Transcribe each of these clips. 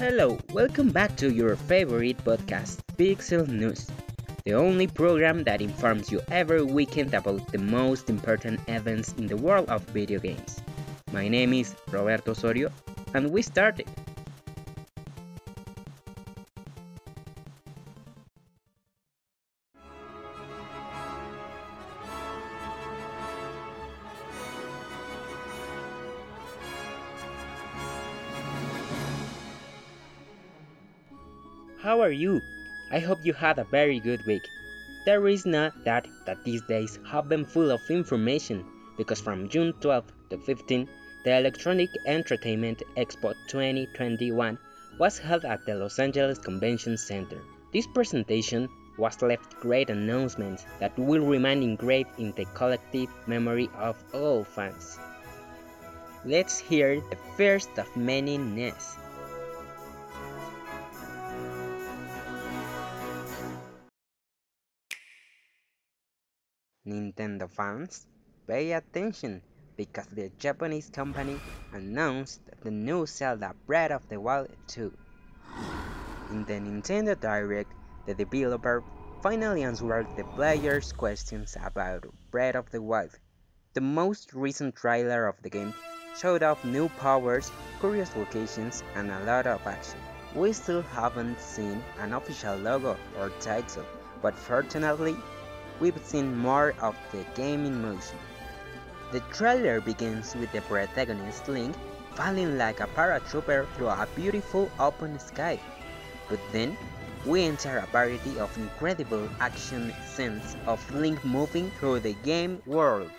Hello, welcome back to your favorite podcast, Pixel News, the only program that informs you every weekend about the most important events in the world of video games. My name is Roberto Osorio, and we started. How are you? I hope you had a very good week. There is no doubt that these days have been full of information because from June 12 to 15, the Electronic Entertainment Expo 2021 was held at the Los Angeles Convention Center. This presentation was left great announcements that will remain engraved in the collective memory of all fans. Let's hear the first of many news. Nintendo fans, pay attention because the Japanese company announced the new Zelda Breath of the Wild 2. In the Nintendo Direct, the developer finally answered the players' questions about Breath of the Wild. The most recent trailer of the game showed off new powers, curious locations, and a lot of action. We still haven't seen an official logo or title, but fortunately, we've seen more of the game in motion. The trailer begins with the protagonist Link falling like a paratrooper through a beautiful open sky. But then, we enter a variety of incredible action scenes of Link moving through the game world.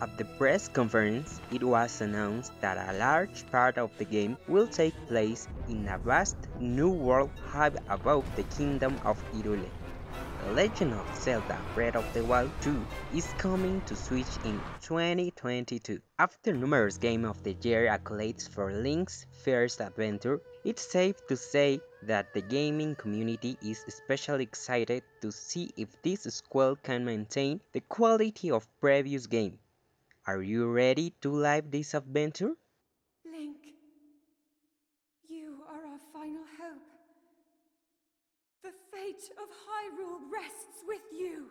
At the press conference, it was announced that a large part of the game will take place in a vast new world high above the kingdom of Hyrule. The Legend of Zelda Breath of the Wild 2 is coming to Switch in 2022. After numerous Game of the Year accolades for Link's first adventure, it's safe to say that the gaming community is especially excited to see if this sequel can maintain the quality of previous game. Are you ready to live this adventure? Link, you are our final hope. The fate of Hyrule rests with you.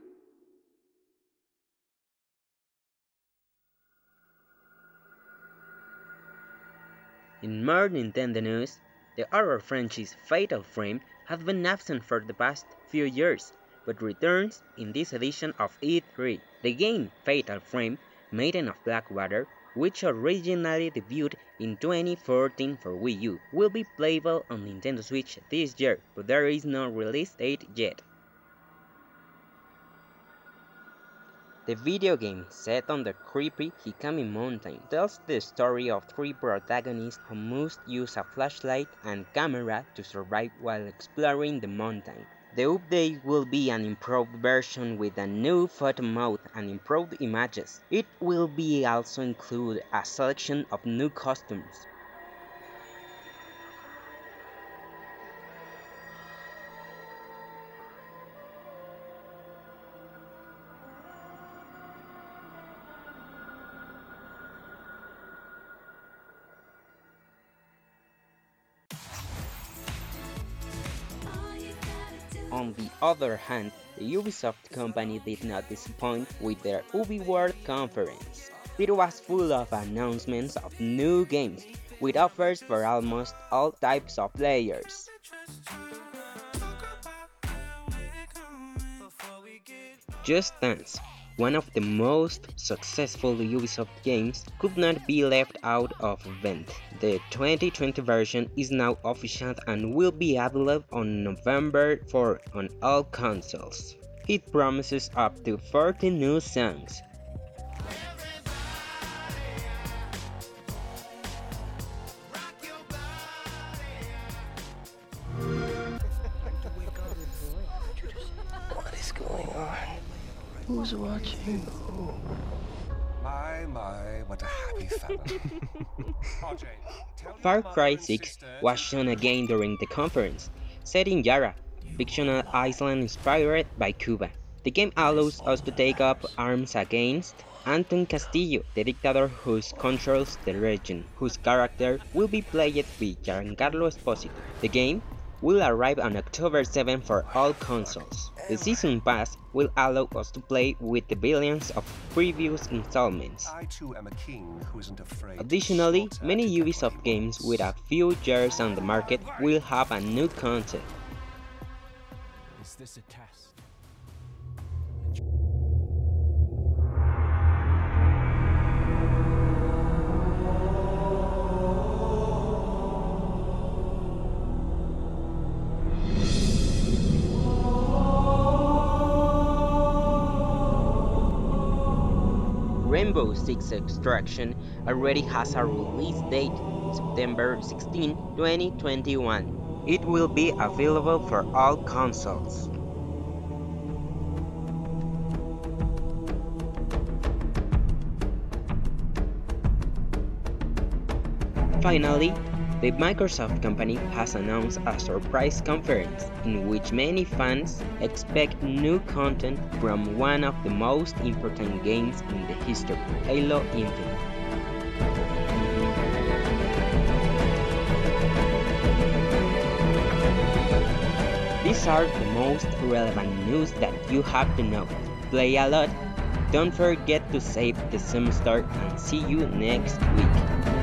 In more Nintendo news, the horror franchise Fatal Frame has been absent for the past few years, but returns in this edition of E3. The game Fatal Frame, Maiden of Blackwater, which originally debuted in 2014 for Wii U, will be playable on Nintendo Switch this year, but there is no release date yet. The video game, set on the creepy Hikami Mountain, tells the story of three protagonists who must use a flashlight and camera to survive while exploring the mountain. The update will be an improved version with a new photo mode and improved images. It will be also include a selection of new costumes. On the other hand, the Ubisoft company did not disappoint with their Ubi World conference. It was full of announcements of new games, with offers for almost all types of players. Just Dance, one of the most successful Ubisoft games, could not be left out of event. The 2020 version is now official and will be available on November 4 on all consoles. It promises up to 40 new songs. Who's watching who? My, my, what a happy family. RJ, tell Far Cry 6 was shown again during the conference, set in Yara, fictional island inspired by Cuba. The game allows us to take up arms against Anton Castillo, the dictator who controls the region, whose character will be played by Giancarlo Esposito. The game will arrive on October 7 for all consoles. The Season Pass will allow us to play with the billions of previous installments. I too am a king who isn't afraid. Additionally, many Ubisoft games with a few years on the market will have a new content. Is this a test? Rainbow Six Extraction already has a release date, September 16, 2021. It will be available for all consoles. Finally, the Microsoft company has announced a surprise conference in which many fans expect new content from one of the most important games in the history, Halo Infinite. These are the most relevant news that you have to know. Play a lot. Don't forget to save the semester and see you next week.